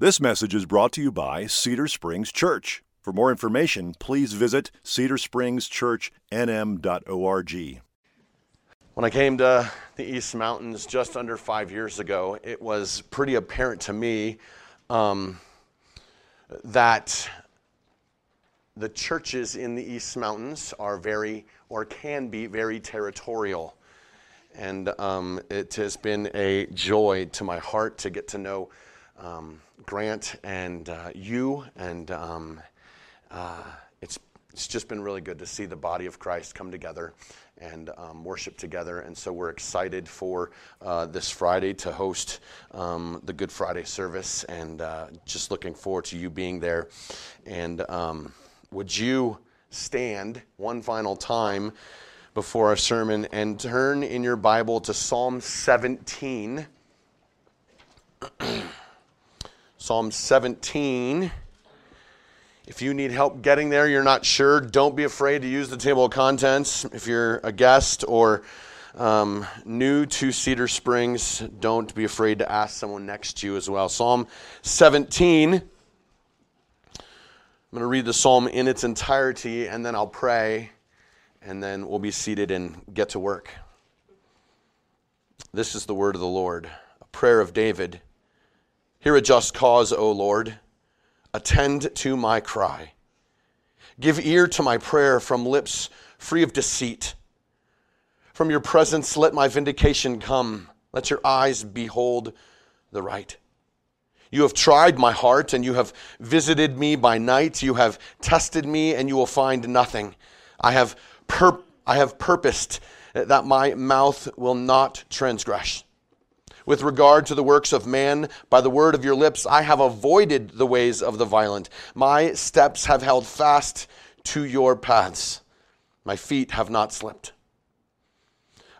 This message is brought to you by Cedar Springs Church. For more information, please visit cedarspringschurchnm.org. When I came to the East Mountains just under five years ago, it was pretty apparent to me um, that the churches in the East Mountains are very, or can be very territorial. And um, it has been a joy to my heart to get to know um, Grant and uh, you, and um, uh, it's, it's just been really good to see the body of Christ come together and um, worship together. And so we're excited for uh, this Friday to host um, the Good Friday service and uh, just looking forward to you being there. And um, would you stand one final time before our sermon and turn in your Bible to Psalm 17? Psalm 17. If you need help getting there, you're not sure, don't be afraid to use the table of contents. If you're a guest or um, new to Cedar Springs, don't be afraid to ask someone next to you as well. Psalm 17. I'm going to read the psalm in its entirety and then I'll pray and then we'll be seated and get to work. This is the word of the Lord, a prayer of David. Hear a just cause, O Lord. Attend to my cry. Give ear to my prayer from lips free of deceit. From your presence, let my vindication come. Let your eyes behold the right. You have tried my heart, and you have visited me by night. You have tested me, and you will find nothing. I have, pur- I have purposed that my mouth will not transgress with regard to the works of man. By the word of your lips, I have avoided the ways of the violent. My steps have held fast to your paths. My feet have not slipped.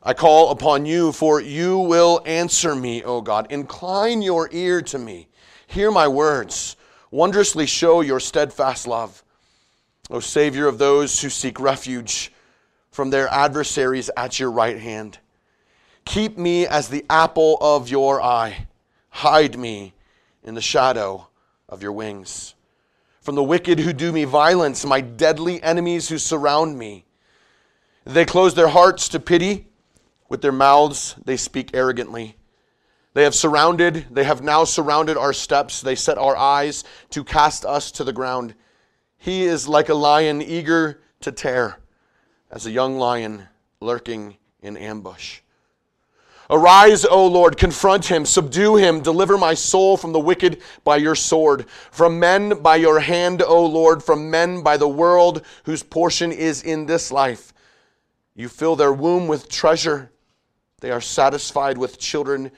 I call upon you, for you will answer me, O God. Incline your ear to me. Hear my words. Wondrously show your steadfast love. O Savior of those who seek refuge from their adversaries at your right hand. Keep me as the apple of your eye. Hide me in the shadow of your wings. From the wicked who do me violence, my deadly enemies who surround me. They close their hearts to pity. With their mouths, they speak arrogantly. They have surrounded, they have now surrounded our steps. They set our eyes to cast us to the ground. He is like a lion eager to tear, as a young lion lurking in ambush. Arise, O Lord, confront him, subdue him, deliver my soul from the wicked by your sword, from men by your hand, O Lord, from men by the world whose portion is in this life. You fill their womb with treasure. They are satisfied with children,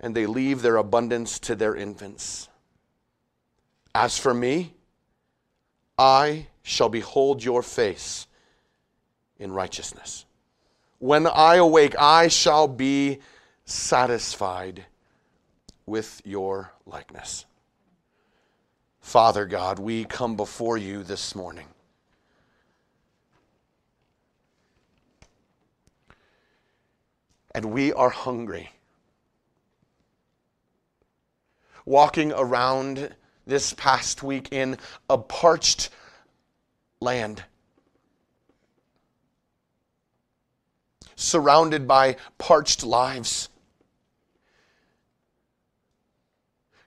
and they leave their abundance to their infants. As for me, I shall behold your face in righteousness. When I awake, I shall be satisfied with your likeness. Father God, we come before you this morning. And we are hungry. Walking around this past week in a parched land surrounded by parched lives.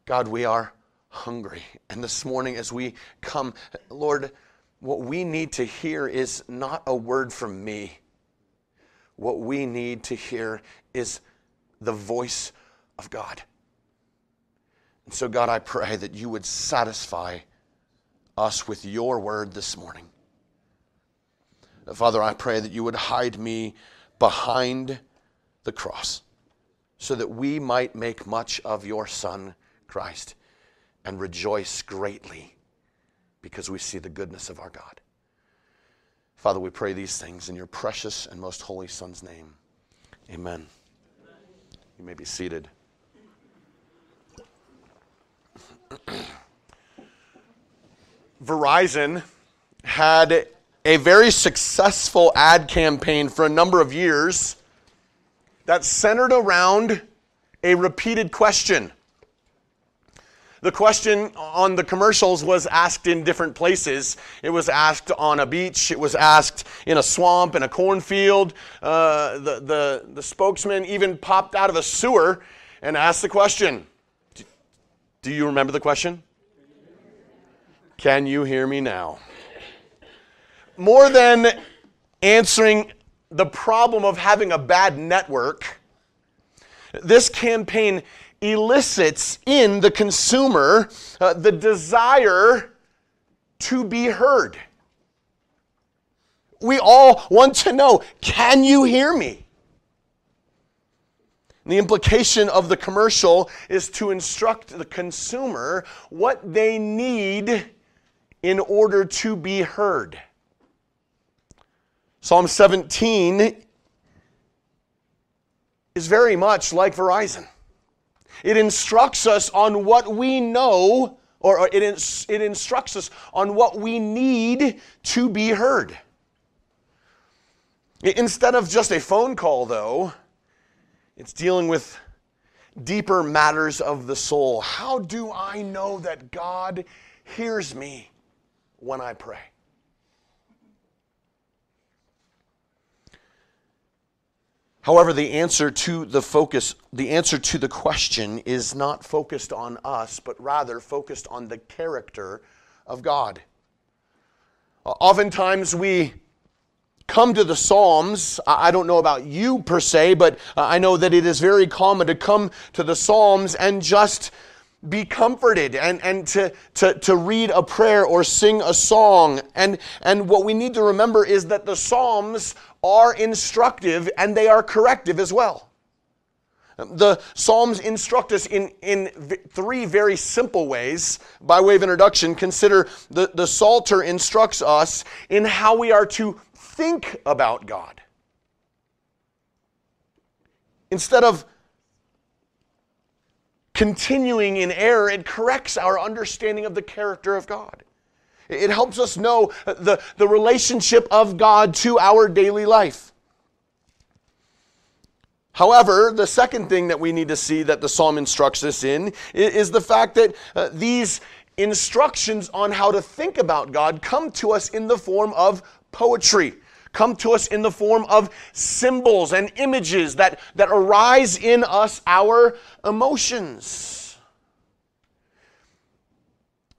God, we are hungry. And this morning, as we come, Lord, what we need to hear is not a word from me. What we need to hear is the voice of God. And so, God, I pray that you would satisfy us with your word this morning. Father, I pray that you would hide me behind the cross so that we might make much of your Son Christ and rejoice greatly because we see the goodness of our God. Father, we pray these things in your precious and most holy Son's name. Amen. You may be seated. Verizon had a very successful ad campaign for a number of years that centered around a repeated question The question on the commercials was asked in different places. It was asked on a beach, it was asked in a swamp, in a cornfield. Uh, the, the, the spokesman even popped out of a sewer and asked the question Do you remember the question? Can you hear me now? More than answering the problem of having a bad network, this campaign elicits in the consumer uh, the desire to be heard. We all want to know can you hear me? the implication of the commercial is to instruct the consumer what they need in order to be heard. Psalm 17 is very much like Verizon. It instructs us on what we know, or it, it instructs us on what we need to be heard. Instead of just a phone call, though, it's dealing with deeper matters of the soul. How do I know that God hears me when I pray? However, the answer to the focus, the answer to the question is not focused on us, but rather focused on the character of God. Uh, oftentimes we come to the Psalms. I don't know about you per se, but uh, I know that it is very common to come to the Psalms and just be comforted and, and to, to, to read a prayer or sing a song. And, and what we need to remember is that the Psalms are instructive and they are corrective as well. The Psalms instruct us in, in three very simple ways. By way of introduction, consider the, the Psalter instructs us in how we are to think about God. Instead of continuing in error, it corrects our understanding of the character of God. It helps us know the, the relationship of God to our daily life. However, the second thing that we need to see that the psalm instructs us in is the fact that uh, these instructions on how to think about God come to us in the form of poetry, come to us in the form of symbols and images that, that arise in us our emotions.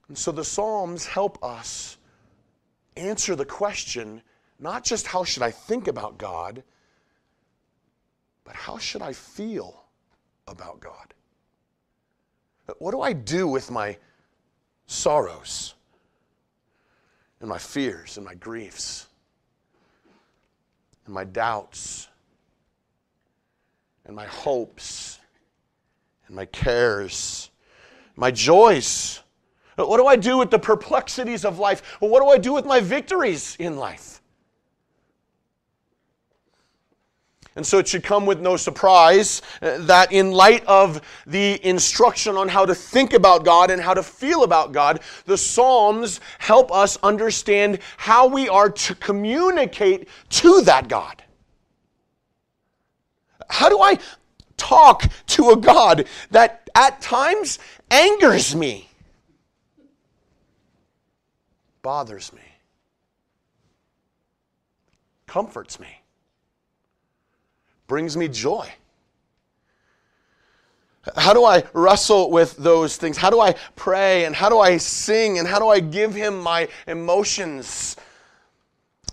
And so the Psalms help us answer the question not just how should I think about God, but how should I feel about God? What do I do with my sorrows and my fears and my griefs and my doubts and my hopes and my cares, my joys? What do I do with the perplexities of life? what do I do with my victories in life? And so it should come with no surprise uh, that, in light of the instruction on how to think about God and how to feel about God, the Psalms help us understand how we are to communicate to that God. How do I talk to a God that at times angers me? Bothers me, comforts me, brings me joy. How do I wrestle with those things? How do I pray and how do I sing and how do I give him my emotions?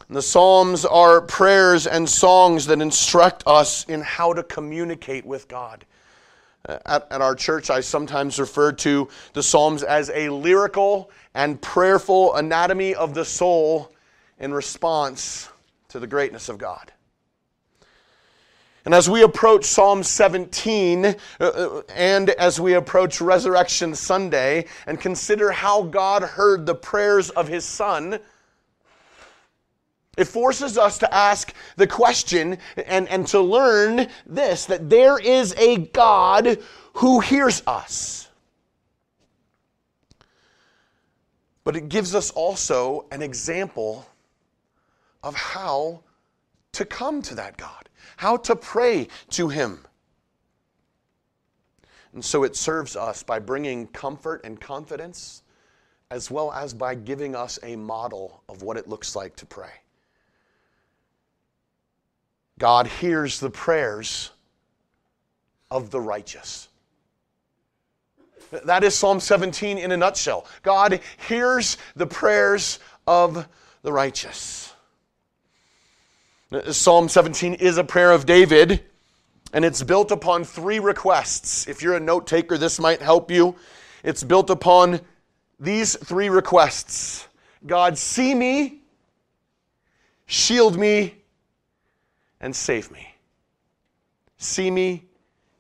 And the Psalms are prayers and songs that instruct us in how to communicate with God. At, at, our church, I sometimes refer to the Psalms as a lyrical and prayerful anatomy of the soul in response to the greatness of God. And as we approach Psalm 17, uh, uh, and as we approach Resurrection Sunday, and consider how God heard the prayers of His Son, it forces us to ask the question and, and to learn this that there is a God who hears us. but it gives us also an example of how to come to that God, how to pray to Him. And so it serves us by bringing comfort and confidence, as well as by giving us a model of what it looks like to pray. God hears the prayers of the righteous. That is Psalm 17 in a nutshell. God hears the prayers of the righteous. Psalm 17 is a prayer of David, and it's built upon three requests. If you're a note taker, this might help you. It's built upon these three requests God, see me, shield me, and save me. See me,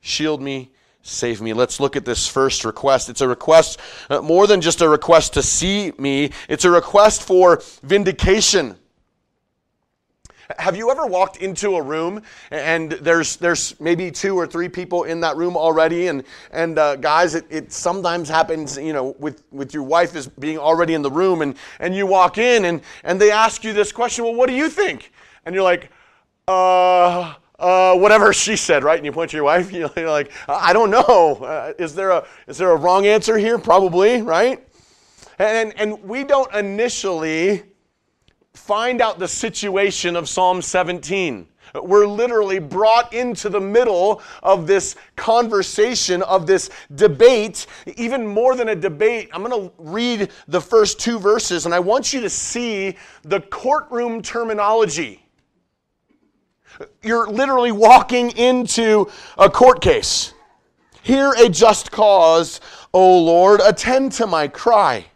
shield me, save me. Let's look at this first request. It's a request, uh, more than just a request to see me, it's a request for vindication. Have you ever walked into a room and there's there's maybe two or three people in that room already and and uh, guys it, it sometimes happens you know with with your wife is being already in the room and and you walk in and and they ask you this question well what do you think and you're like uh uh, whatever she said, right? And you point to your wife, you're like, I don't know. Uh, is there a is there a wrong answer here? Probably, right? And and we don't initially find out the situation of Psalm 17. We're literally brought into the middle of this conversation, of this debate, even more than a debate. I'm going to read the first two verses, and I want you to see the courtroom terminology. You're literally walking into a court case. Hear a just cause, O Lord, attend to my cry.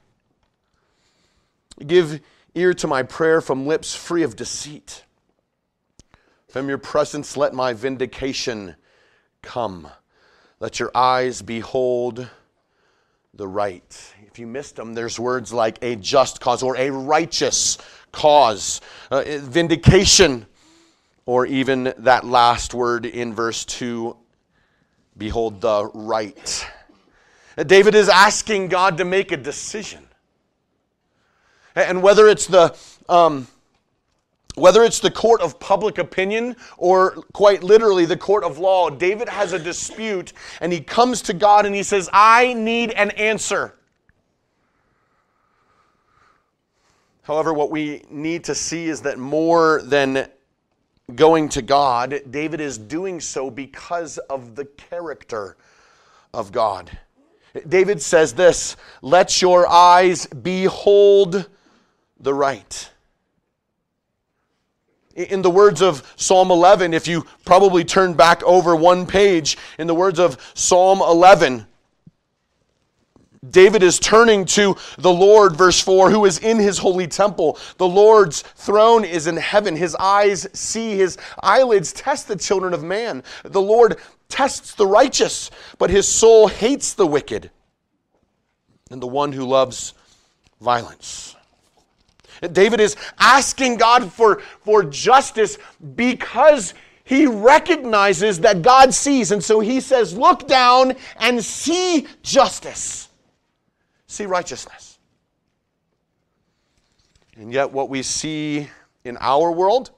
Give ear to my prayer from lips free of deceit. From your presence, let my vindication come. Let your eyes behold the right. If you missed them, there's words like a just cause or a righteous cause, uh, vindication, or even that last word in verse 2 behold the right. David is asking God to make a decision. And whether it's the um, whether it's the court of public opinion or quite literally the court of law, David has a dispute and he comes to God and he says, I need an answer. However, what we need to see is that more than going to God, David is doing so because of the character of God. David says this Let your eyes behold the right. In the words of Psalm 11, if you probably turn back over one page, in the words of Psalm 11, David is turning to the Lord, verse 4, who is in his holy temple. The Lord's throne is in heaven. His eyes see, his eyelids test the children of man. The Lord tests the righteous, but his soul hates the wicked and the one who loves violence. David is asking God for, for justice because he recognizes that God sees. And so he says, Look down and see justice, see righteousness. And yet, what we see in our world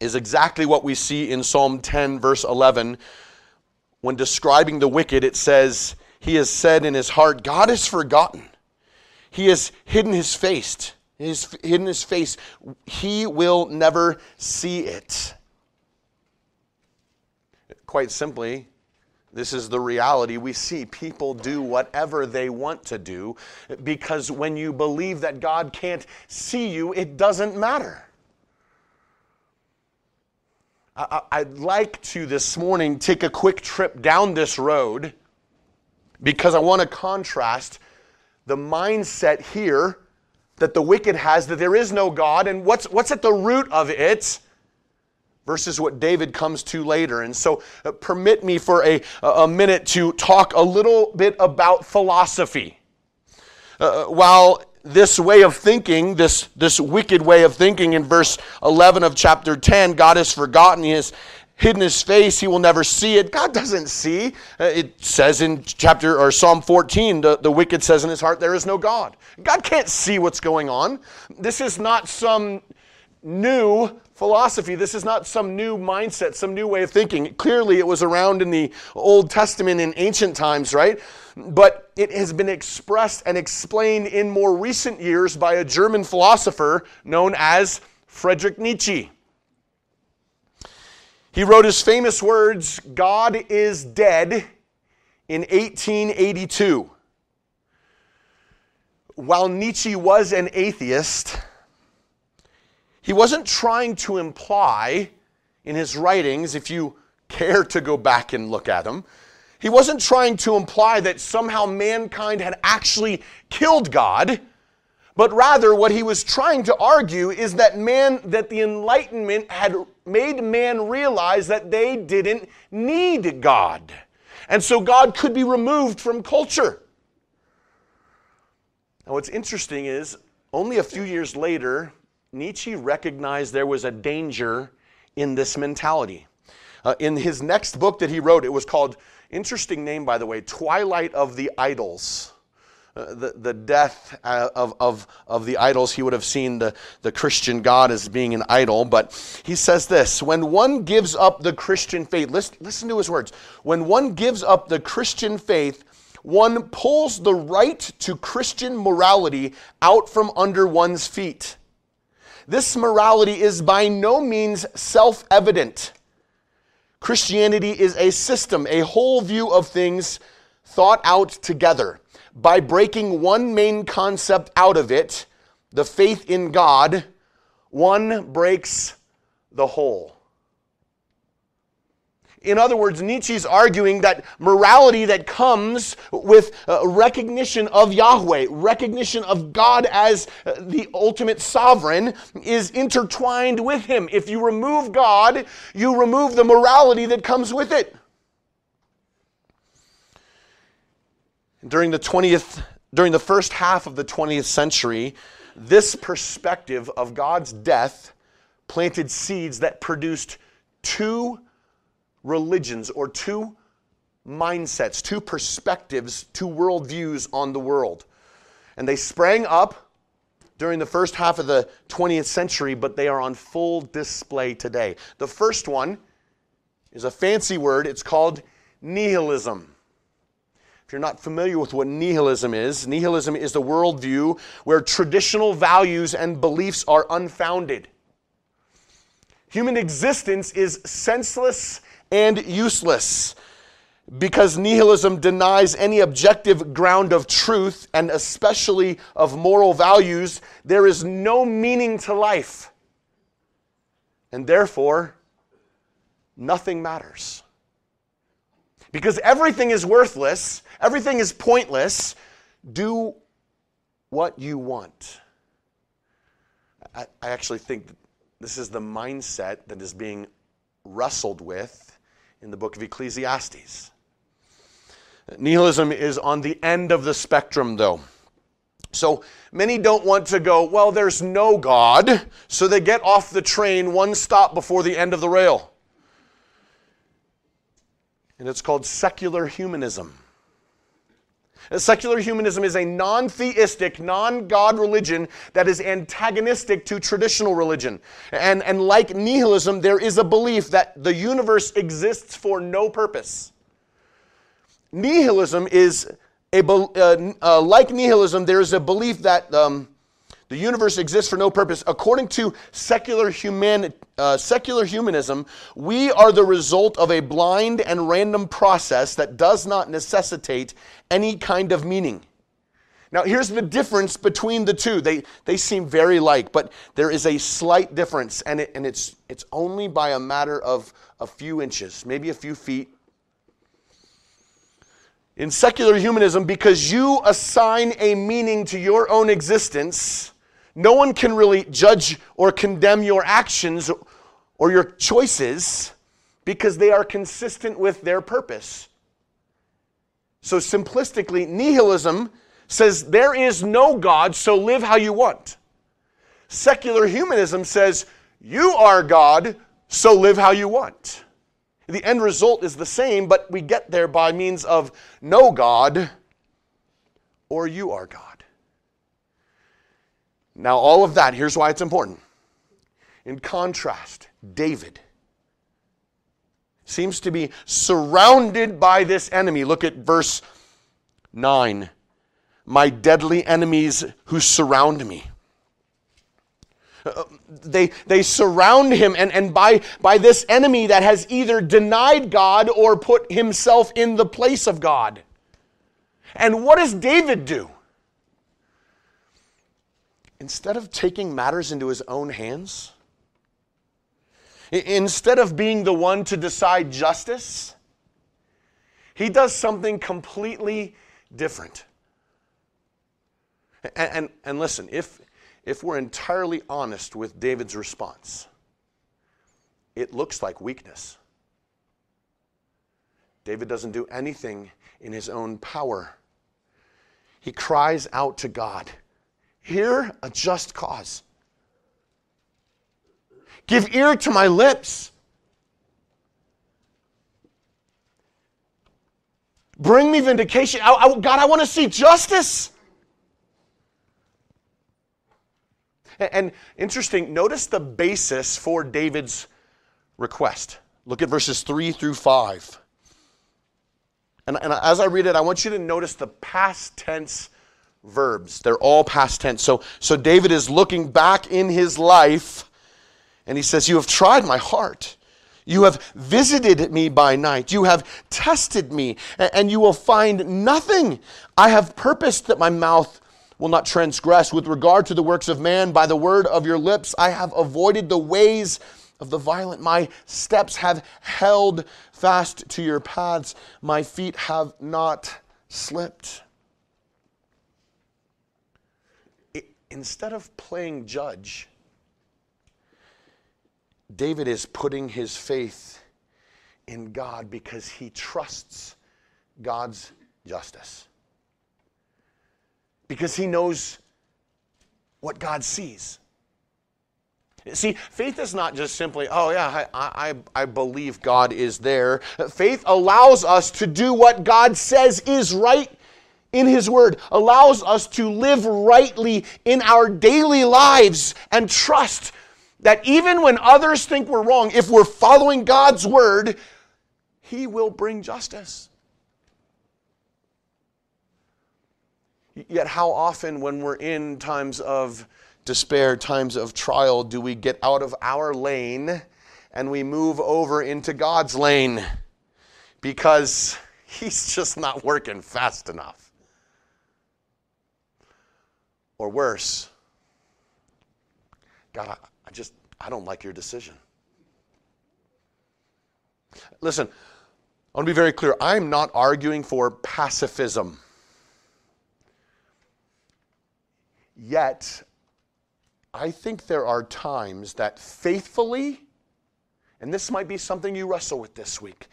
is exactly what we see in Psalm 10, verse 11. When describing the wicked, it says, He has said in his heart, God is forgotten. He has hidden his face. He has hidden his face. He will never see it. Quite simply, this is the reality we see. People do whatever they want to do because when you believe that God can't see you, it doesn't matter. I'd like to this morning take a quick trip down this road because I want to contrast the mindset here that the wicked has that there is no God and what's, what's at the root of it versus what David comes to later. And so, uh, permit me for a, a minute to talk a little bit about philosophy. Uh, while this way of thinking, this, this wicked way of thinking in verse 11 of chapter 10, God has forgotten his, hidden his face, he will never see it. God doesn't see. Uh, it says in chapter or Psalm 14, the, the wicked says in his heart, There is no God. God can't see what's going on. This is not some new philosophy. This is not some new mindset, some new way of thinking. Clearly, it was around in the Old Testament in ancient times, right? But it has been expressed and explained in more recent years by a German philosopher known as Friedrich Nietzsche. He wrote his famous words, God is dead, in 1882. While Nietzsche was an atheist, he wasn't trying to imply in his writings, if you care to go back and look at them, he wasn't trying to imply that somehow mankind had actually killed God, but rather what he was trying to argue is that man that the enlightenment had made man realize that they didn't need God. And so God could be removed from culture. Now what's interesting is only a few years later Nietzsche recognized there was a danger in this mentality. Uh, in his next book that he wrote, it was called, interesting name by the way, Twilight of the Idols. Uh, the, the death uh, of, of, of the idols, he would have seen the, the Christian God as being an idol. But he says this when one gives up the Christian faith, listen, listen to his words. When one gives up the Christian faith, one pulls the right to Christian morality out from under one's feet. This morality is by no means self evident. Christianity is a system, a whole view of things thought out together. By breaking one main concept out of it, the faith in God, one breaks the whole. In other words, Nietzsche's arguing that morality that comes with uh, recognition of Yahweh, recognition of God as uh, the ultimate sovereign, is intertwined with Him. If you remove God, you remove the morality that comes with it. During the 20th, during the first half of the 20th century, this perspective of God's death planted seeds that produced two religions or two mindsets, two perspectives, two worldviews on the world. And they sprang up during the first half of the 20th century, but they are on full display today. The first one is a fancy word, it's called nihilism. If you're not familiar with what nihilism is, nihilism is the worldview where traditional values and beliefs are unfounded. Human existence is senseless and useless because nihilism denies any objective ground of truth and especially of moral values. There is no meaning to life. And therefore, nothing matters. Because everything is worthless, everything is pointless. Do what you want. I, I actually think this is the mindset that is being wrestled with in the book of Ecclesiastes. Nihilism is on the end of the spectrum, though. So many don't want to go, well, there's no God, so they get off the train one stop before the end of the rail. And it's called secular humanism. Secular humanism is a non theistic, non God religion that is antagonistic to traditional religion. And, and like nihilism, there is a belief that the universe exists for no purpose. Nihilism is a, uh, uh, like nihilism, there is a belief that um, the universe exists for no purpose. According to secular, human, uh, secular humanism, we are the result of a blind and random process that does not necessitate any kind of meaning. Now, here's the difference between the two. They, they seem very like, but there is a slight difference, and, it, and it's, it's only by a matter of a few inches, maybe a few feet. In secular humanism, because you assign a meaning to your own existence, no one can really judge or condemn your actions or your choices because they are consistent with their purpose. So, simplistically, nihilism says there is no God, so live how you want. Secular humanism says you are God, so live how you want. The end result is the same, but we get there by means of no God or you are God. Now, all of that, here's why it's important. In contrast, David seems to be surrounded by this enemy. Look at verse 9. My deadly enemies who surround me. Uh, they, they surround him, and, and by, by this enemy that has either denied God or put himself in the place of God. And what does David do? Instead of taking matters into his own hands, instead of being the one to decide justice, he does something completely different. And, and, and listen, if, if we're entirely honest with David's response, it looks like weakness. David doesn't do anything in his own power. He cries out to God, Hear a just cause. Give ear to my lips. Bring me vindication. I, I, God, I want to see justice. And interesting, notice the basis for David's request. Look at verses 3 through 5. And, and, as I read it, I want you to notice the past tense verbs. They're all past tense. So, so David is looking back in his life and he says, You have tried my heart. You have visited me by night. You have tested me, and you will find nothing. I have purposed that my mouth will not transgress with regard to the works of man. By the word of your lips, I have avoided the ways of the violent. My steps have held fast to your paths. My feet have not slipped. Instead of playing judge, David is putting his faith in God because he trusts God's justice because he knows what God sees. See, faith is not just simply, oh, yeah, I, I, I believe God is there. Faith allows us to do what God says is right in His Word, allows us to live rightly in our daily lives and trust that even when others think we're wrong, if we're following God's Word, He will bring justice. Yet, how often, when we're in times of despair, times of trial, do we get out of our lane and we move over into God's lane because He's just not working fast enough? Or worse, God, I, I just, I don't like your decision. Listen, I want to be very clear. I'm not arguing for pacifism. Yet, I think there are times that faithfully, and this might be something you wrestle with this week,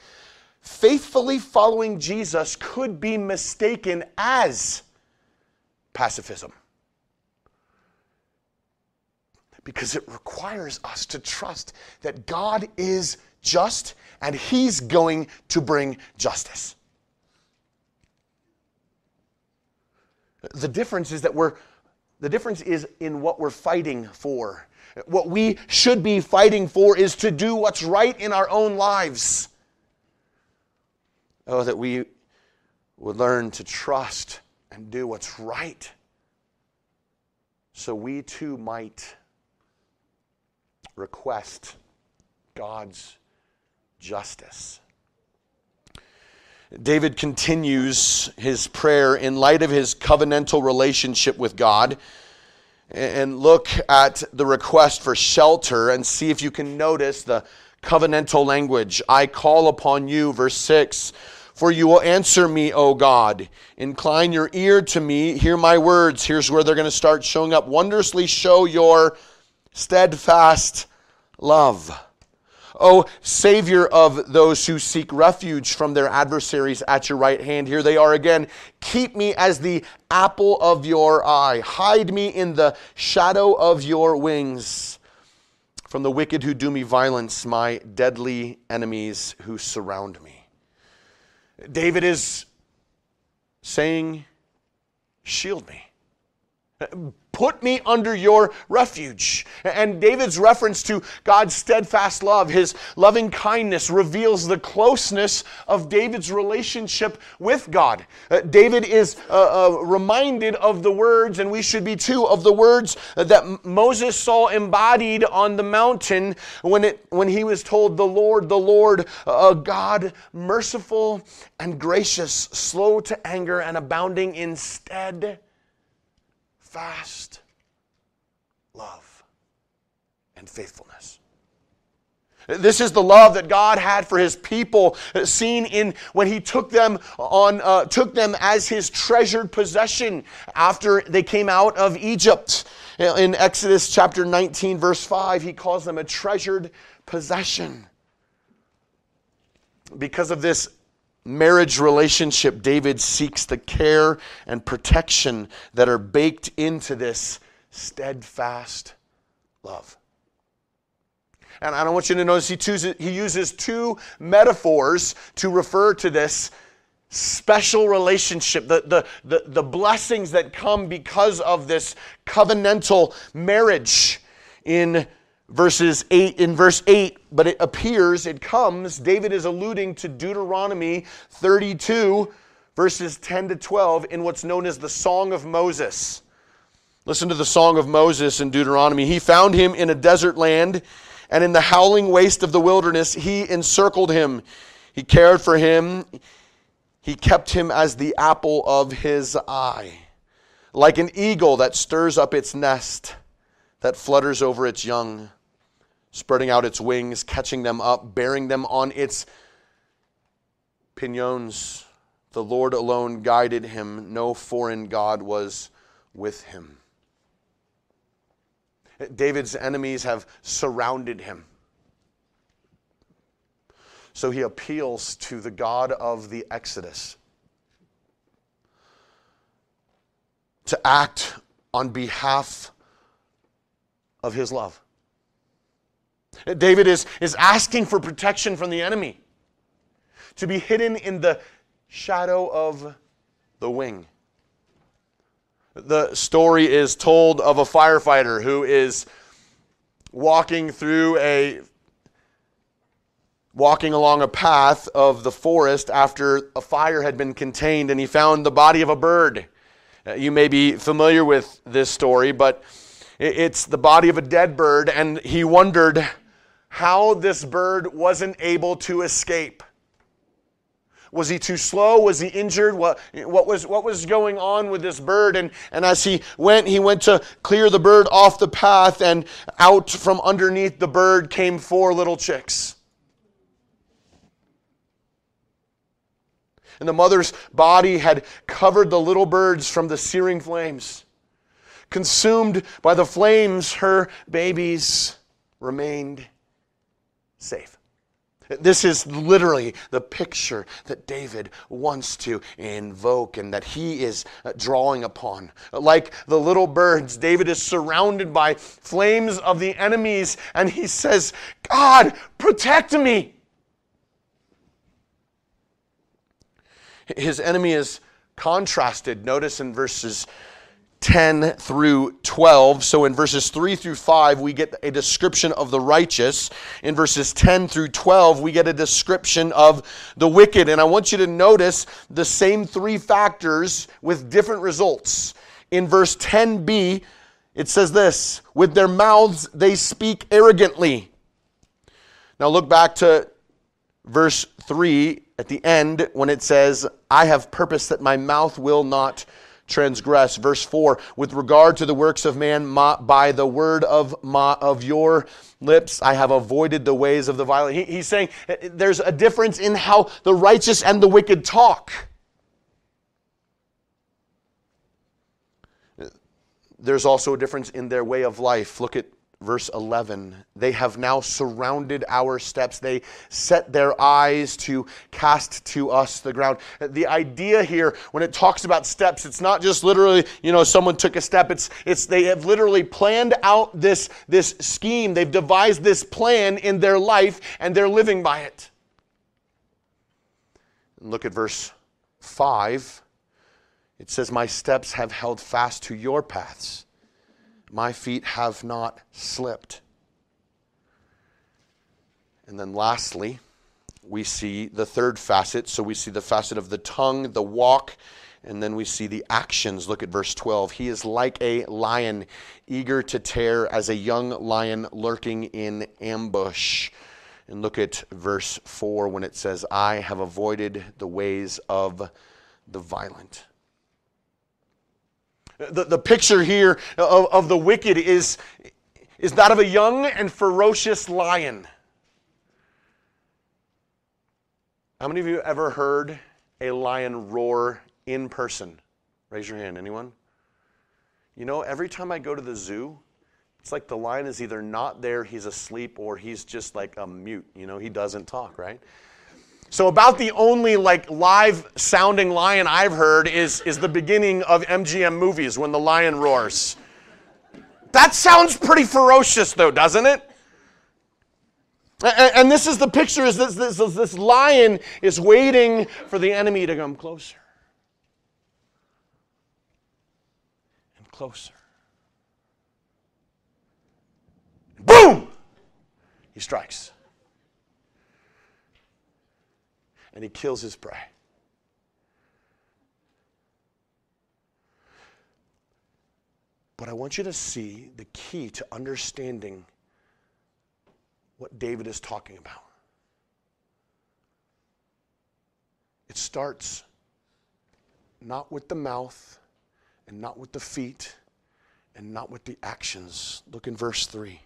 faithfully following Jesus could be mistaken as pacifism. Because it requires us to trust that God is just and He's going to bring justice. The difference is that we're the difference is in what we're fighting for. What we should be fighting for is to do what's right in our own lives. Oh, that we would learn to trust and do what's right so we too might request God's justice. David continues his prayer in light of his covenantal relationship with God. And look at the request for shelter and see if you can notice the covenantal language. I call upon you, verse 6. For you will answer me, O God. Incline your ear to me. Hear my words. Here's where they're going to start showing up. Wondrously show your steadfast love. O Savior of those who seek refuge from their adversaries at your right hand. Here they are again. Keep me as the apple of your eye. Hide me in the shadow of your wings from the wicked who do me violence, my deadly enemies who surround me. David is saying, Shield me. Put me under your refuge. And David's reference to God's steadfast love, his loving kindness, reveals the closeness of David's relationship with God. Uh, David is uh, uh, reminded of the words, and we should be too, of the words that Moses saw embodied on the mountain when, it, when he was told, The Lord, the Lord, a God merciful and gracious, slow to anger, and abounding in stead fast love and faithfulness. This is the love that God had for His people, seen in when He took them on, uh, took them as His treasured possession after they came out of Egypt. In Exodus chapter 19, verse 5, He calls them a treasured possession. Because of this marriage relationship, David seeks the care and protection that are baked into this steadfast love. And I don't want you to notice he, chooses, he uses two metaphors to refer to this special relationship, the, the, the, the blessings that come because of this covenantal marriage in verses 8 in verse 8 but it appears it comes david is alluding to deuteronomy 32 verses 10 to 12 in what's known as the song of moses. Listen to the song of moses in deuteronomy. He found him in a desert land and in the howling waste of the wilderness he encircled him. He cared for him. He kept him as the apple of his eye like an eagle that stirs up its nest that flutters over its young spreading out its wings, catching them up, bearing them on its pinions. The Lord alone guided him, no foreign God was with him. David's enemies have surrounded him. So he appeals to the God of the Exodus to act on behalf of his love. David is, is asking for protection from the enemy, to be hidden in the shadow of the wing. The story is told of a firefighter who is walking through a walking along a path of the forest after a fire had been contained and he found the body of a bird. Uh, you may be familiar with this story, but it's the body of a dead bird and he wondered how this bird wasn't able to escape. Was he too slow? Was he injured? What, what, was, what was going on with this bird? And, and as he went, he went to clear the bird off the path, and out from underneath the bird came four little chicks. And the mother's body had covered the little birds from the searing flames. Consumed by the flames, her babies remained safe. This is literally the picture that David wants to invoke and that he is uh, drawing upon. Like the little birds, David is surrounded by flames of the enemies and he says, God, protect me. His enemy is contrasted. Notice in verses 10 through 12. So in verses 3 through 5, we get a description of the righteous. In verses 10 through 12, we get a description of the wicked. And I want you to notice the same three factors with different results. In verse 10b, it says this With their mouths they speak arrogantly. Now look back to verse 3 at the end when it says, I have purpose that my mouth will not transgress. Verse 4 With regard to the works of man, ma, by the word of, ma, of your lips, I have avoided the ways of the violent. He, he's saying eh, eh, there's a difference in how the righteous and the wicked talk. There's also a difference in their way of life. Look at verse 11 they have now surrounded our steps. They set their eyes to cast to us the ground. The idea here when it talks about steps it's not just literally you know someone took a step. It's it's they have literally planned out this this scheme. They've devised this plan in their life and they're living by it. Look at verse 5 It says, My steps have held fast to your paths, my feet have not slipped. And then lastly, we see the third facet. So we see the facet of the tongue, the walk, and then we see the actions. Look at verse 12. He is like a lion, eager to tear, as a young lion lurking in ambush. And look at verse 4 when it says, I have avoided the ways of the violent. The, the picture here of, of the wicked is, is that of a young and ferocious lion. How many of you ever heard a lion roar in person? Raise your hand. Anyone? You know, every time I go to the zoo, it's like the lion is either not there, he's asleep, or he's just like a mute. You know, he doesn't talk, right? So about the only like live sounding lion I've heard is, is the beginning of MGM movies when the lion roars. That sounds pretty ferocious though, doesn't it? And, and this is the picture is this, this, this lion is waiting for the enemy to come closer. And closer. Boom! He strikes. And he kills his prey. But I want you to see the key to understanding what David is talking about. It starts not with the mouth and not with the feet and not with the actions. Look in verse 3.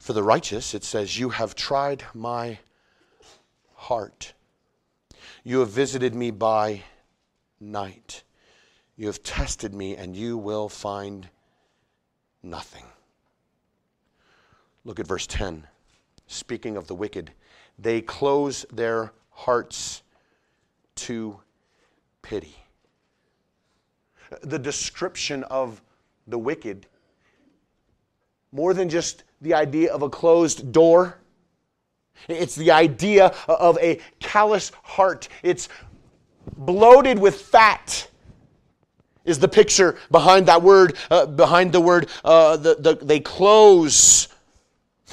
For the righteous, it says, You have tried my heart. You have visited me by night. You have tested me, and you will find nothing. Look at verse 10. Speaking of the wicked, they close their hearts to pity. The description of the wicked, more than just the idea of a closed door, it's the idea of a callous heart. It's bloated with fat is the picture behind that word, uh, behind the word, uh, the, the, they close.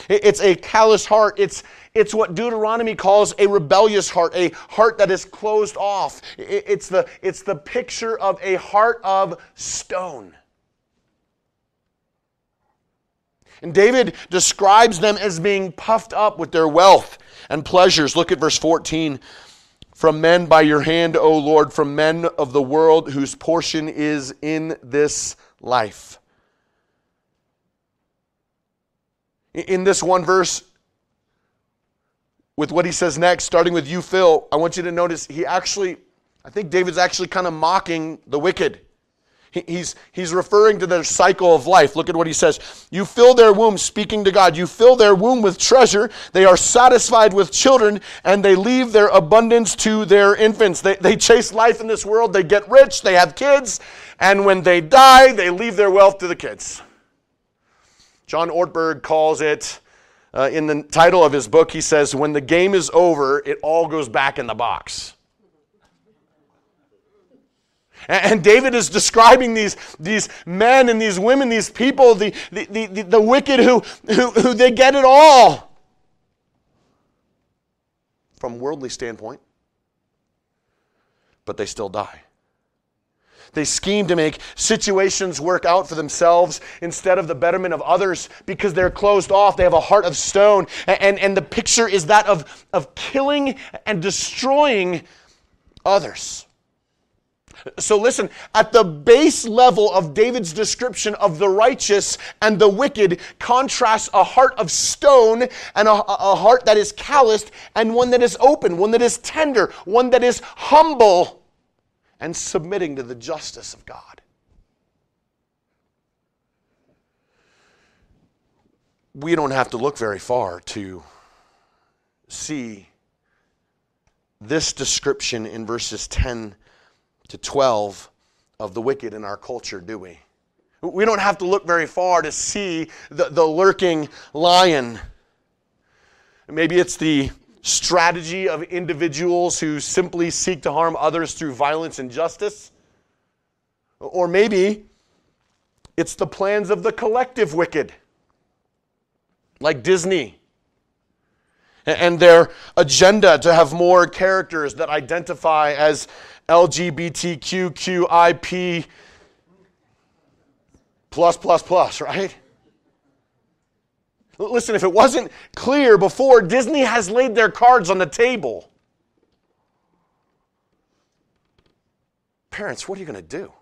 It's a callous heart. It's, it's what Deuteronomy calls a rebellious heart, a heart that is closed off. It's the, it's the picture of a heart of stone. And David describes them as being puffed up with their wealth and pleasures. Look at verse 14. From men by your hand, O Lord, from men of the world whose portion is in this life. In this one verse, with what he says next, starting with you, Phil, I want you to notice he actually, I think David's actually kind of mocking the wicked. He's, he's referring to their cycle of life. Look at what he says. You fill their womb, speaking to God. You fill their womb with treasure. They are satisfied with children, and they leave their abundance to their infants. They, they chase life in this world. They get rich. They have kids. And when they die, they leave their wealth to the kids. John Ortberg calls it, uh, in the title of his book, he says, When the game is over, it all goes back in the box. And David is describing these, these men and these women, these people, the, the, the, the wicked who, who, who they get it all. From worldly standpoint, but they still die. They scheme to make situations work out for themselves instead of the betterment of others because they're closed off. They have a heart of stone. And, and, and the picture is that of, of killing and destroying others. So listen, at the base level of David's description of the righteous and the wicked contrasts a heart of stone and a, a, heart that is calloused and one that is open, one that is tender, one that is humble and submitting to the justice of God. We don't have to look very far to see this description in verses 10 to 12 of the wicked in our culture, do we? We don't have to look very far to see the, the lurking lion. Maybe it's the strategy of individuals who simply seek to harm others through violence and justice. Or maybe it's the plans of the collective wicked, like Disney, and their agenda to have more characters that identify as LGBTQQIP plus, plus, plus, right? Listen, if it wasn't clear before, Disney has laid their cards on the table. Parents, what are you going to do?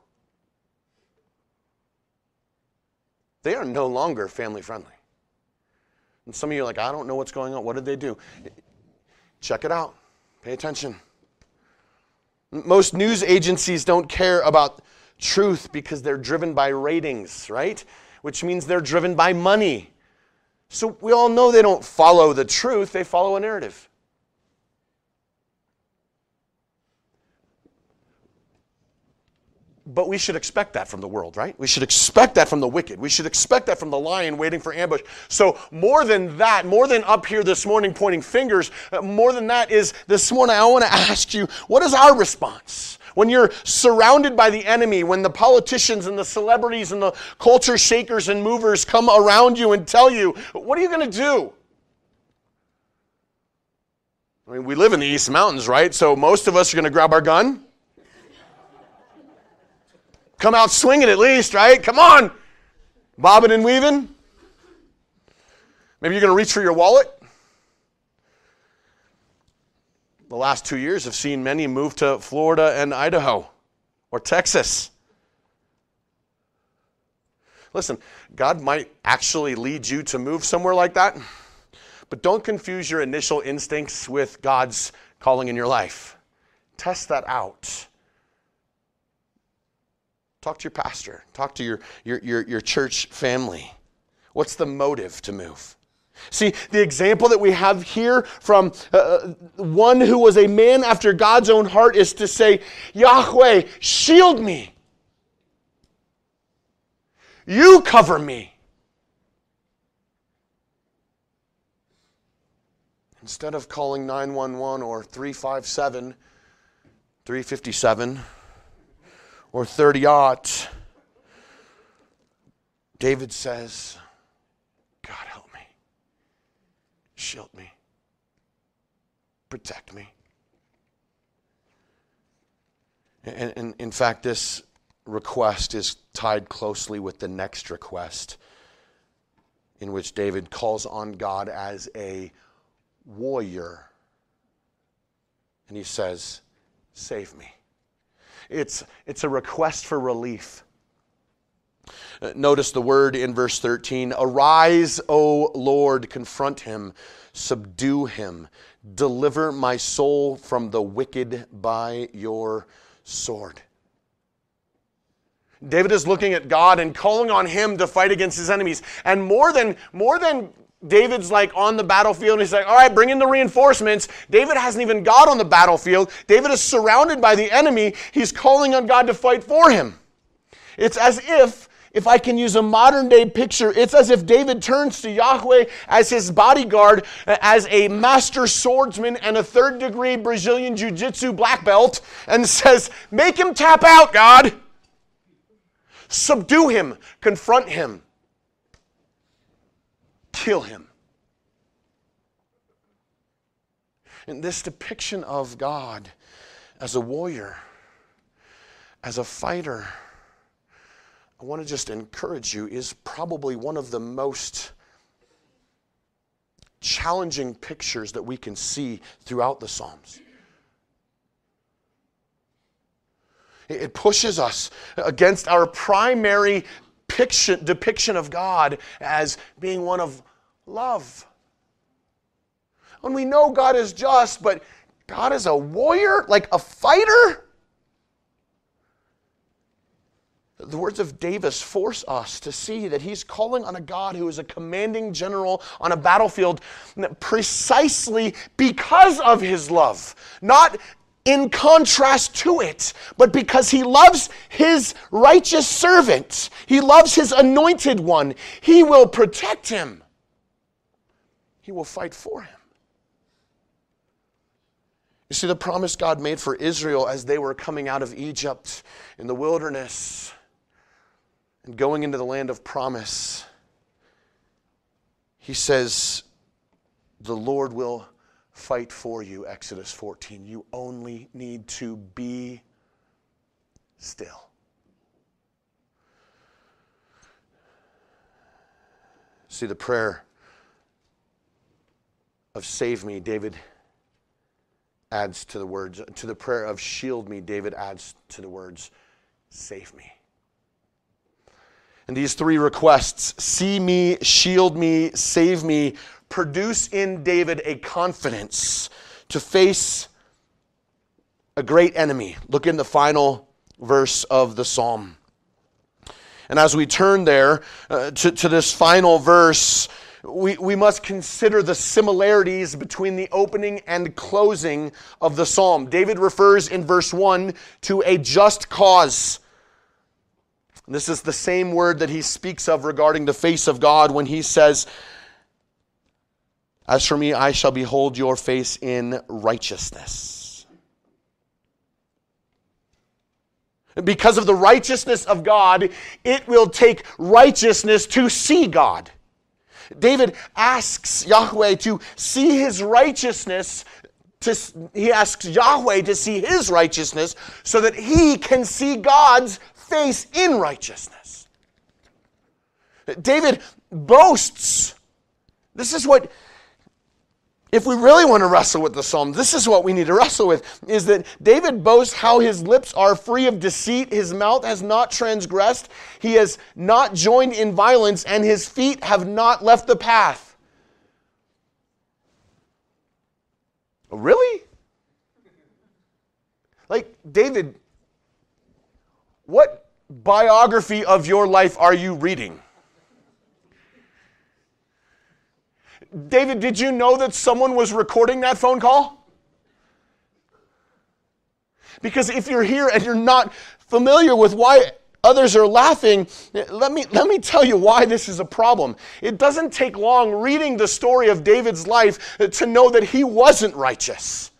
They are no longer family friendly. And some of you are like, I don't know what's going on. What did they do? Check it out. Pay attention. Most news agencies don't care about truth because they're driven by ratings, right? Which means they're driven by money. So we all know they don't follow the truth, they follow a narrative. But we should expect that from the world, right? We should expect that from the wicked. We should expect that from the lion waiting for ambush. So, more than that, more than up here this morning pointing fingers, uh, more than that is this morning I want to ask you what is our response? When you're surrounded by the enemy, when the politicians and the celebrities and the culture shakers and movers come around you and tell you, what are you going to do? I mean, we live in the East Mountains, right? So most of us are going to grab our gun. Come out swinging at least, right? Come on. Bobbing and weaving. Maybe you're going to reach for your wallet the last two years have seen many move to Florida and Idaho or Texas. Listen, God might actually lead you to move somewhere like that, but don't confuse your initial instincts with God's calling in your life. Test that out. Talk to your pastor, talk to your, your, your, your church family. What's the motive to move? See, the example that we have here from uh, uh, one who was a man after God's own heart is to say, Yahweh, shield me. You cover me. Instead of calling 911 or 357, 357, or 30 aught, David says, God help me, Shield me. Protect me. And, and, in fact, this request is tied closely with the next request, in which David calls on God as a warrior. And he says, Save me. It's, it's a request for relief. Uh, notice the word in verse 13 Arise, O Lord, confront him, subdue him, deliver my soul from the wicked by your sword. David is looking at God and calling on him to fight against his enemies. And more than, more than David's like on the battlefield and he's like, all right, bring in the reinforcements. David hasn't even got on the battlefield. David is surrounded by the enemy. He's calling on God to fight for him. It's as if if I can use a modern day picture, it's as if David turns to Yahweh as his bodyguard, as a master swordsman and a third degree Brazilian Jiu Jitsu black belt, and says, Make him tap out, God. Subdue him, confront him, kill him. And this depiction of God as a warrior, as a fighter, I want to just encourage you, is probably one of the most challenging pictures that we can see throughout the Psalms. It pushes us against our primary picture, depiction of God as being one of love. When we know God is just, but God is a warrior, like a fighter. The words of David's force us to see that he's calling on a God who is a commanding general on a battlefield precisely because of his love, not in contrast to it, but because he loves his righteous servant. He loves his anointed one. He will protect him, he will fight for him. You see, the promise God made for Israel as they were coming out of Egypt in the wilderness and going into the land of promise, He says, The Lord will fight for you, Exodus 14. You only need to be still. See, the prayer of save me, David adds to the words, to the prayer of shield me, David adds to the words, save me. And these three requests see me, shield me, save me produce in David a confidence to face a great enemy. Look in the final verse of the psalm. And as we turn there uh, to, to this final verse, we, we must consider the similarities between the opening and closing of the psalm. David refers in verse 1 to a just cause. This is the same word that he speaks of regarding the face of God when he says, As for me, I shall behold your face in righteousness. Because of the righteousness of God, it will take righteousness to see God. David asks Yahweh to see his righteousness. To, he asks Yahweh to see his righteousness so that he can see God's face in righteousness. David boasts. This is what if we really want to wrestle with the psalm, this is what we need to wrestle with is that David boasts how his lips are free of deceit, his mouth has not transgressed, he has not joined in violence, and his feet have not left the path. Oh, really? Like, David, what biography of your life are you reading? David, did you know that someone was recording that phone call? Because if you're here and you're not familiar with why others are laughing, let me, let me tell you why this is a problem. It doesn't take long reading the story of David's life to know that he wasn't righteous.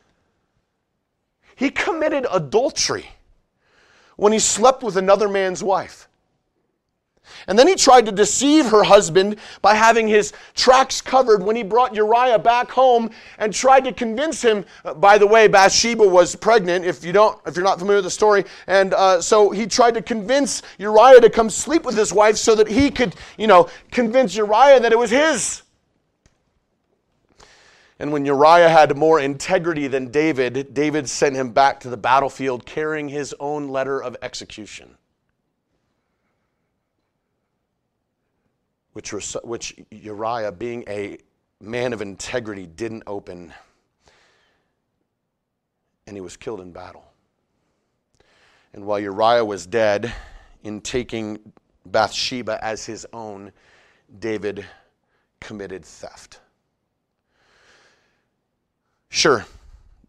He committed adultery when he slept with another man's wife. And then he tried to deceive her husband by having his tracks covered when he brought Uriah back home and tried to convince him. Uh, by the way, Bathsheba was pregnant. If you don't, if you're not familiar with the story, and uh, so he tried to convince Uriah to come sleep with his wife so that he could, you know, convince Uriah that it was his. And when Uriah had more integrity than David, David sent him back to the battlefield carrying his own letter of execution. Which, which Uriah, being a man of integrity, didn't open. And he was killed in battle. And while Uriah was dead, in taking Bathsheba as his own, David committed theft. Sure,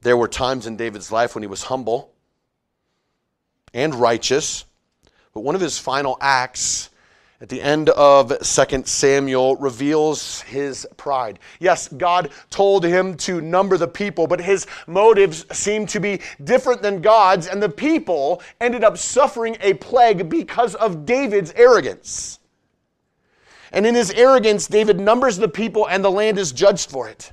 there were times in David's life when he was humble and righteous, but one of his final acts at the end of 2 Samuel reveals his pride. Yes, God told him to number the people, but his motives seemed to be different than God's, and the people ended up suffering a plague because of David's arrogance. And in his arrogance, David numbers the people, and the land is judged for it.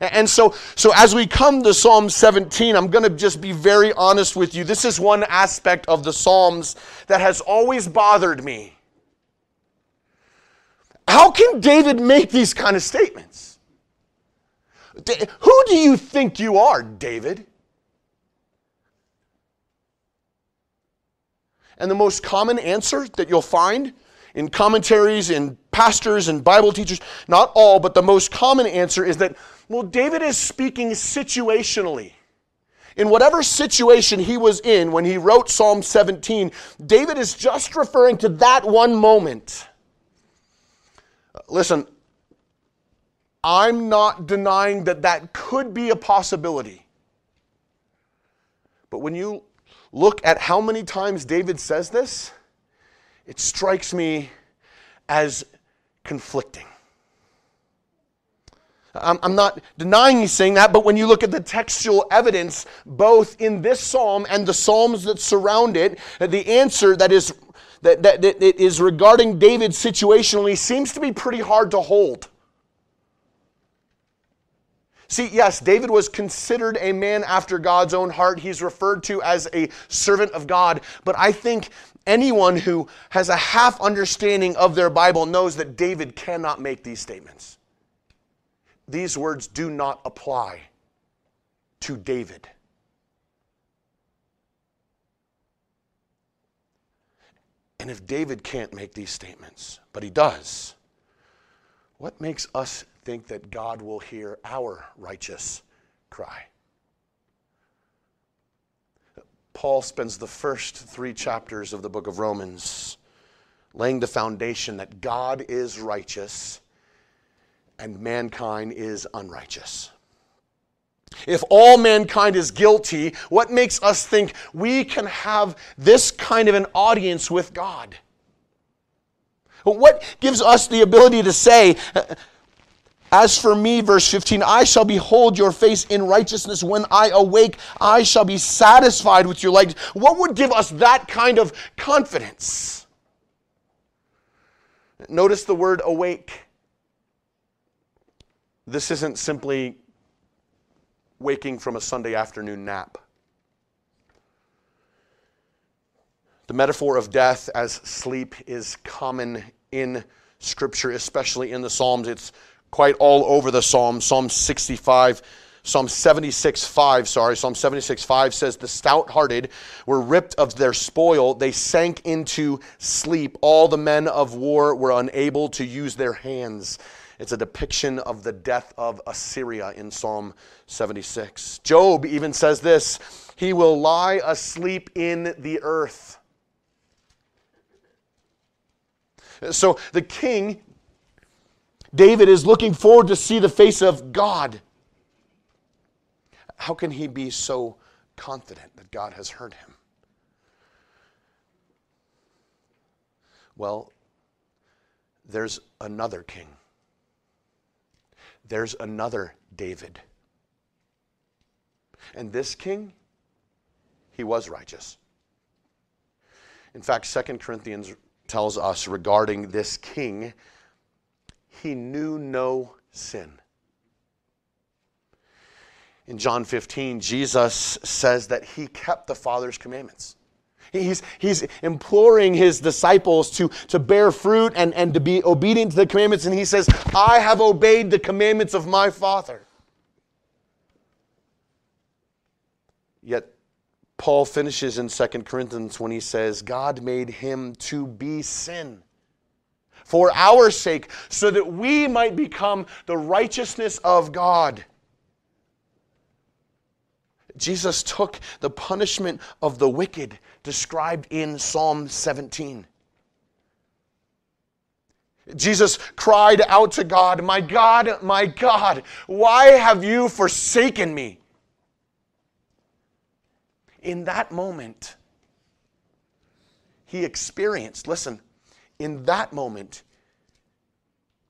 And so, so as we come to Psalm 17, I'm going to just be very honest with you. This is one aspect of the Psalms that has always bothered me. How can David make these kind of statements? Who do you think you are, David? And the most common answer that you'll find in commentaries, in pastors, and Bible teachers, not all, but the most common answer is that well, David is speaking situationally. In whatever situation he was in when he wrote Psalm 17, David is just referring to that one moment. Listen, I'm not denying that that could be a possibility. But when you look at how many times David says this, it strikes me as conflicting. I'm not denying he's saying that, but when you look at the textual evidence, both in this psalm and the psalms that surround it, uh, the answer that is that, that, that is regarding David situationally seems to be pretty hard to hold. See, yes, David was considered a man after God's own heart. He's referred to as a servant of God. But I think anyone who has a half understanding of their Bible knows that David cannot make these statements. These words do not apply to David. And if David can't make these statements, but he does, what makes us think that God will hear our righteous cry? Paul spends the first three chapters of the book of Romans laying the foundation that God is righteous and mankind is unrighteous. If all mankind is guilty, what makes us think we can have this kind of an audience with God? What gives us the ability to say, uh, as for me, verse 15, I shall behold your face in righteousness. When I awake, I shall be satisfied with your light. What would give us that kind of confidence? Notice the word awake. This isn't simply waking from a Sunday afternoon nap. The metaphor of death as sleep is common in Scripture, especially in the Psalms. It's quite all over the Psalms. Psalm 65, Psalm 76, 5, sorry, Psalm 76, 5 says, The stout hearted were ripped of their spoil, they sank into sleep. All the men of war were unable to use their hands. It's a depiction of the death of Assyria in Psalm 76. Job even says this He will lie asleep in the earth. So the king, David, is looking forward to see the face of God. How can he be so confident that God has heard him? Well, there's another king there's another David. And this king, he was righteous. In fact, Second Corinthians tells us regarding this king, he knew no sin. In John 15, Jesus says that he kept the Father's commandments. He's, he's imploring his disciples to, to bear fruit and, and to be obedient to the commandments. And he says, I have obeyed the commandments of my Father. Yet, Paul finishes in 2 Corinthians when he says, God made him to be sin for our sake, so that we might become the righteousness of God. Jesus took the punishment of the wicked described in Psalm 17. Jesus cried out to God, My God, my God, why have you forsaken me? In that moment, he experienced, listen, in that moment,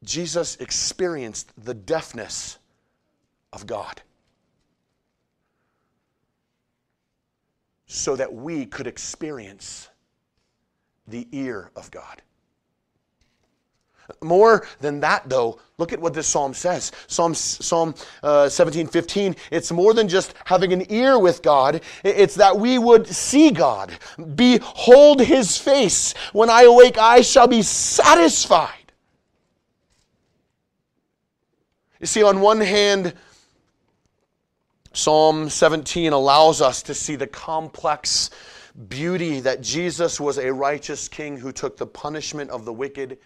Jesus experienced the deafness of God. So that we could experience the ear of God. More than that, though, look at what this psalm says. Psalm, psalm uh, 17, 15. It's more than just having an ear with God, it's that we would see God. Behold his face. When I awake, I shall be satisfied. You see, on one hand, Psalm 17 allows us to see the complex beauty that Jesus was a righteous king who took the punishment of the wicked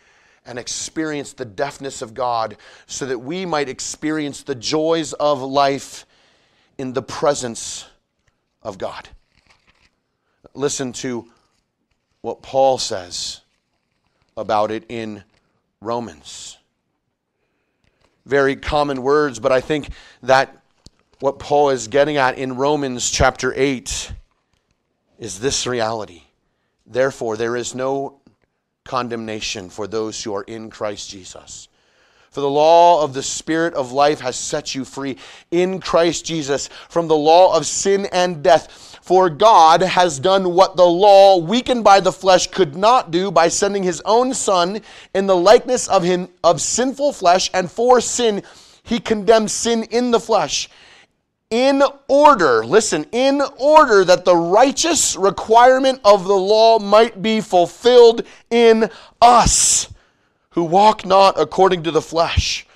and experienced the deafness of God so that we might experience the joys of life in the presence of God. Listen to what Paul says about it in Romans. Very common words, but I think that what Paul is getting at in Romans chapter 8 is this reality. Therefore, there is no condemnation for those who are in Christ Jesus. For the law of the Spirit of life has set you free in Christ Jesus from the law of sin and death. For God has done what the law, weakened by the flesh, could not do by sending his own Son in the likeness of him of sinful flesh, and for sin he condemned sin in the flesh. In order, listen, in order that the righteous requirement of the law might be fulfilled in us who walk not according to the flesh,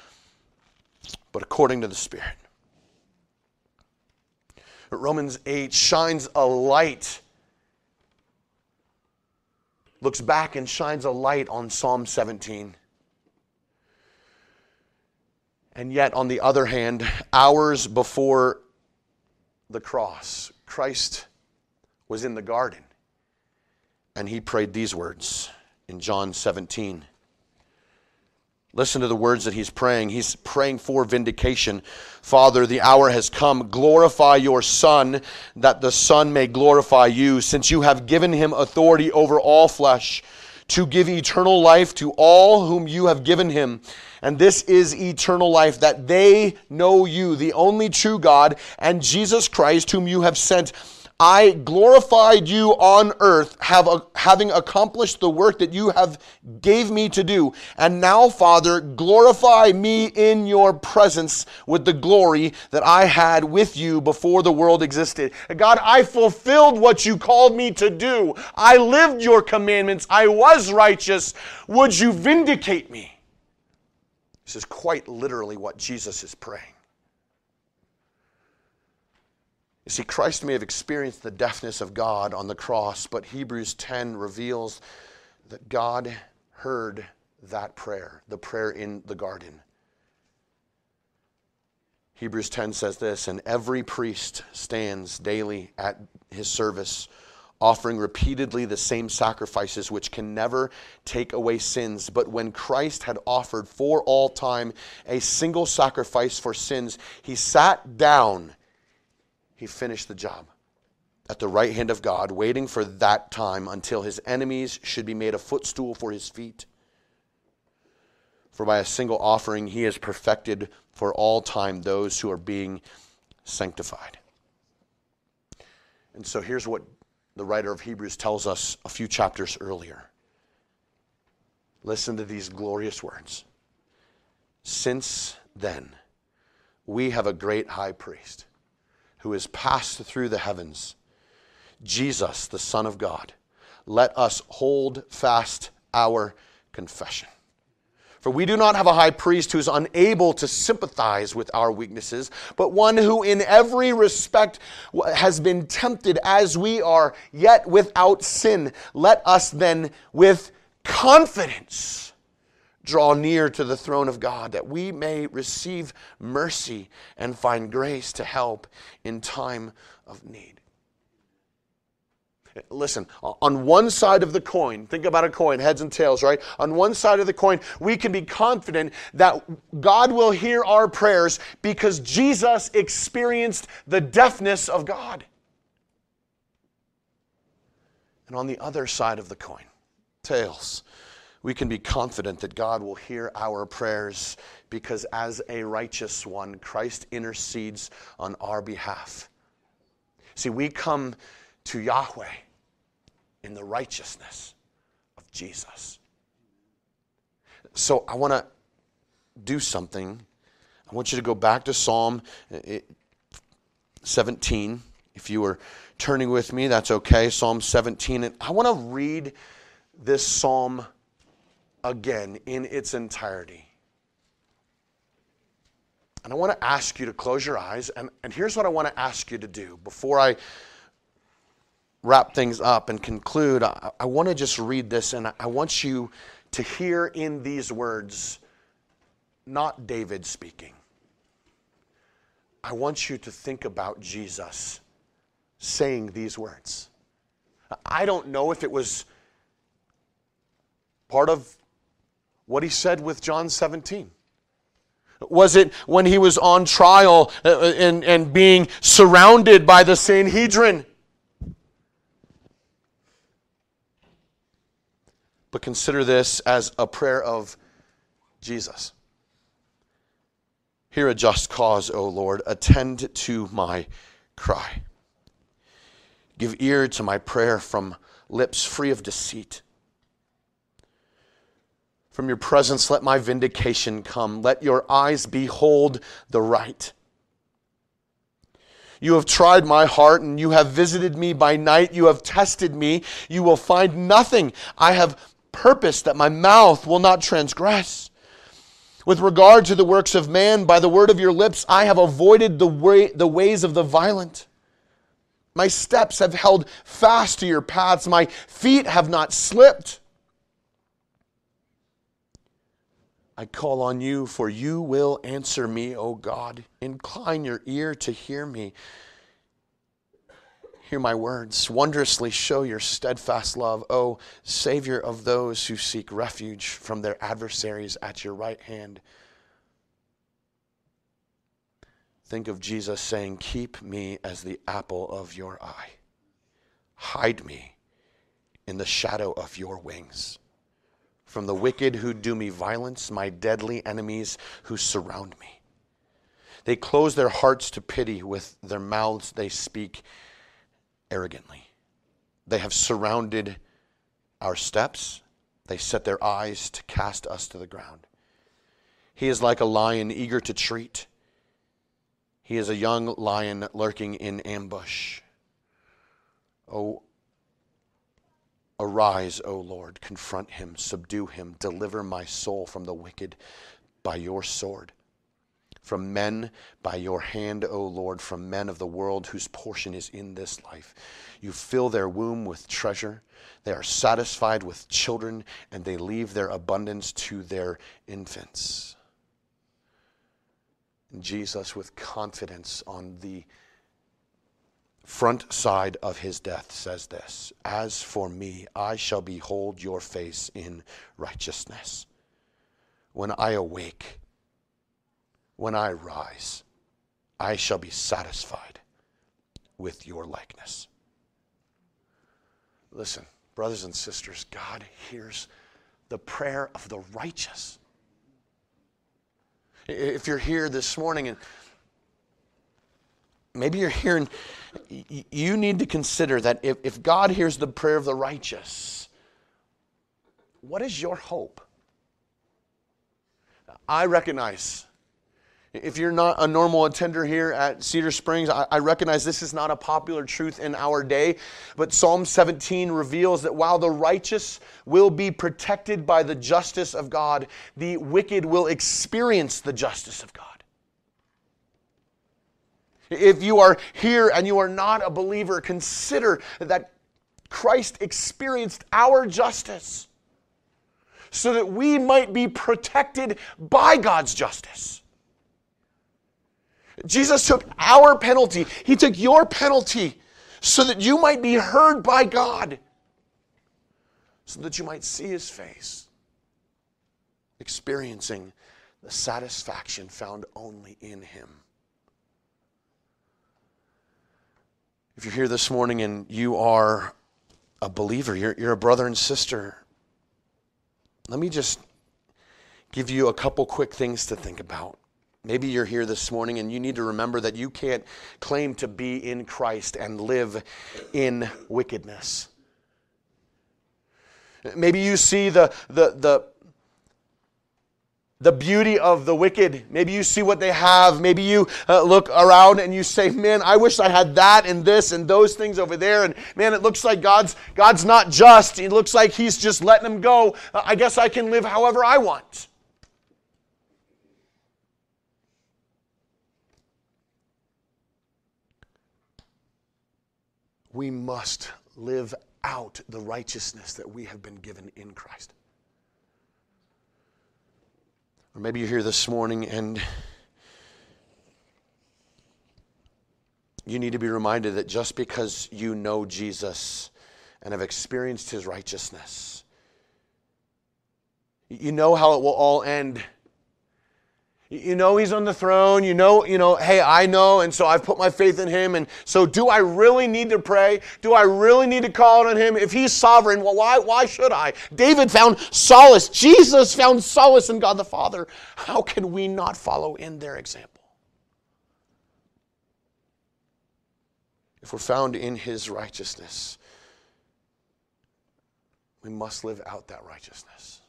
but according to the Spirit. Romans 8 shines a light, looks back and shines a light on Psalm 17. And yet, on the other hand, hours before the cross, Christ was in the garden and he prayed these words in John 17. Listen to the words that he's praying. He's praying for vindication. Father, the hour has come. Glorify your Son, that the Son may glorify you, since you have given him authority over all flesh, to give eternal life to all whom you have given him. And this is eternal life, that they know you, the only true God, and Jesus Christ, whom you have sent. I glorified you on earth, have having accomplished the work that you have gave me to do. And now, Father, glorify me in your presence with the glory that I had with you before the world existed. God, I fulfilled what you called me to do. I lived your commandments. I was righteous. Would you vindicate me? This is quite literally what Jesus is praying. You see, Christ may have experienced the deafness of God on the cross, but Hebrews 10 reveals that God heard that prayer, the prayer in the garden. Hebrews 10 says this, and every priest stands daily at his service, offering repeatedly the same sacrifices which can never take away sins. But when Christ had offered for all time a single sacrifice for sins, he sat down he finished the job at the right hand of God, waiting for that time until his enemies should be made a footstool for his feet. For by a single offering he has perfected for all time those who are being sanctified. And so here's what the writer of Hebrews tells us a few chapters earlier. Listen to these glorious words. Since then, we have a great high priest who has passed through the heavens, Jesus, the Son of God, let us hold fast our confession. For we do not have a high priest who is unable to sympathize with our weaknesses, but one who in every respect has been tempted as we are, yet without sin. Let us then with confidence draw near to the throne of God that we may receive mercy and find grace to help in time of need. Listen, on one side of the coin, think about a coin, heads and tails, right? On one side of the coin, we can be confident that God will hear our prayers because Jesus experienced the deafness of God. And on the other side of the coin, tails, we can be confident that God will hear our prayers because, as a righteous one, Christ intercedes on our behalf. See, we come to Yahweh in the righteousness of Jesus. So I want to do something. I want you to go back to Psalm eh, 17. If you were turning with me, that's okay. Psalm 17. And I want to read this psalm again in its entirety. And I want to ask you to close your eyes. And, and here's what I want to ask you to do before I wrap things up and conclude. I, I want to just read this, and I, I want you to hear in these words not David speaking. I want you to think about Jesus saying these words. I don't know if it was part of what he said with John 17? Was it when he was on trial uh, uh, and, and being surrounded by the Sanhedrin? But consider this as a prayer of Jesus. Hear a just cause, O Lord. Attend to my cry. Give ear to my prayer from lips free of deceit. From your presence, let my vindication come. Let your eyes behold the right. You have tried my heart and you have visited me by night. You have tested me. You will find nothing. I have purposed that my mouth will not transgress. With regard to the works of man, by the word of your lips, I have avoided the, way, the ways of the violent. My steps have held fast to your paths. My feet have not slipped. I call on you, for you will answer me, O God. Incline your ear to hear me. Hear my words. Wondrously show your steadfast love, O Savior of those who seek refuge from their adversaries at your right hand. Think of Jesus saying, Keep me as the apple of your eye. Hide me in the shadow of your wings. From the wicked who do me violence, my deadly enemies who surround me. They close their hearts to pity, with their mouths they speak arrogantly. They have surrounded our steps, they set their eyes to cast us to the ground. He is like a lion eager to treat. He is a young lion lurking in ambush. Oh, arise, O Lord, confront him, subdue him, deliver my soul from the wicked by your sword from men by your hand, O Lord, from men of the world whose portion is in this life. You fill their womb with treasure. They are satisfied with children, and they leave their abundance to their infants. Jesus, with confidence on the front side of his death, says this As for me, I shall behold your face in righteousness. When I awake, when I rise, I shall be satisfied with your likeness. Listen, brothers and sisters, God hears the prayer of the righteous. If you're here this morning and maybe you're hearing, you need to consider that if, if God hears the prayer of the righteous, what is your hope? I recognize if you're not a normal attender here at Cedar Springs, I, I, recognize this is not a popular truth in our day, but Psalm 17 reveals that while the righteous will be protected by the justice of God, the wicked will experience the justice of God. If you are here and you are not a believer, consider that Christ experienced our justice so that we might be protected by God's justice. Jesus took our penalty, He took your penalty so that you might be heard by God, so that you might see His face, experiencing the satisfaction found only in Him. If you're here this morning and you are a believer, you're, you're a brother and sister, let me just give you a couple quick things to think about. Maybe you're here this morning and you need to remember that you can't claim to be in Christ and live in wickedness. Maybe you see the, the, the, the beauty of the wicked. Maybe you see what they have. Maybe you uh, look around and you say, "Man, I wish I had that and this and those things over there." And man, it looks like God's God's not just. It looks like He's just letting them go. Uh, I guess I can live however I want. we must live out the righteousness that we have been given in Christ. Or maybe you're here this morning and you need to be reminded that just because you know Jesus and have experienced his righteousness, you know how it will all end. You know he's on the throne. You know, you know, hey, I know, and so I've put my faith in him. And so do I really need to pray? Do I really need to call on him? If he's sovereign, well, why, why should I? David found solace. Jesus found solace in God the Father. How can we not follow in their example? If we're found in his righteousness, we must live out that righteousness.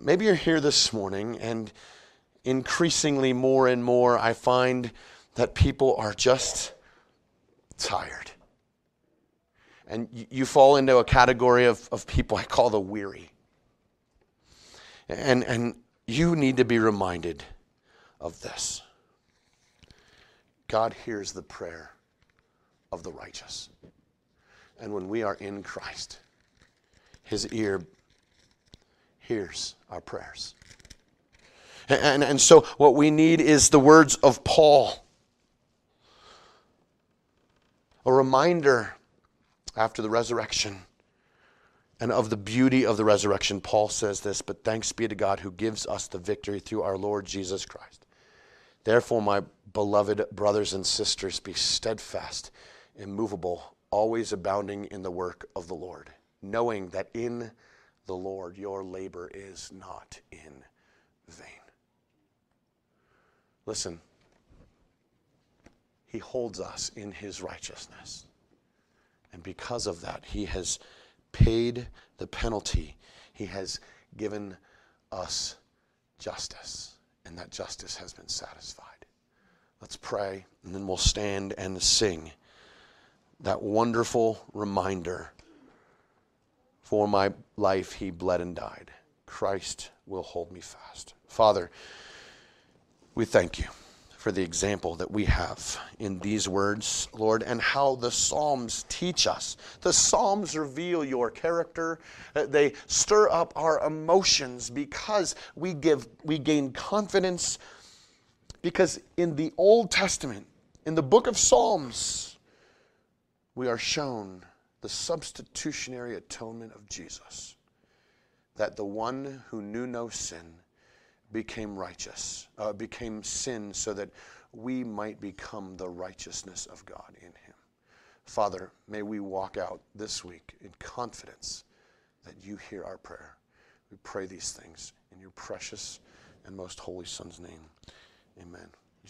Maybe you're here this morning and increasingly more and more, I find that people are just tired. And you fall into a category of, of people I call the weary. And, and you need to be reminded of this God hears the prayer of the righteous. And when we are in Christ, his ear hears our prayers. And, and so, what we need is the words of Paul. A reminder after the resurrection and of the beauty of the resurrection. Paul says this, but thanks be to God who gives us the victory through our Lord Jesus Christ. Therefore, my beloved brothers and sisters, be steadfast, immovable, always abounding in the work of the Lord, knowing that in the Lord your labor is not in vain. Listen, He holds us in His righteousness. And because of that, He has paid the penalty. He has given us justice, and that justice has been satisfied. Let's pray, and then we'll stand and sing that wonderful reminder for my life, He bled and died. Christ will hold me fast. Father, we thank you for the example that we have in these words, Lord, and how the Psalms teach us. The Psalms reveal your character. Uh, they stir up our emotions because we give we gain confidence because in the Old Testament, in the book of Psalms, we are shown the substitutionary atonement of Jesus. That the one who knew no sin became righteous, uh, became sin so that we might become the righteousness of God in him. Father, may we walk out this week in confidence that you hear our prayer. We pray these things in your precious and most holy Son's name. Amen.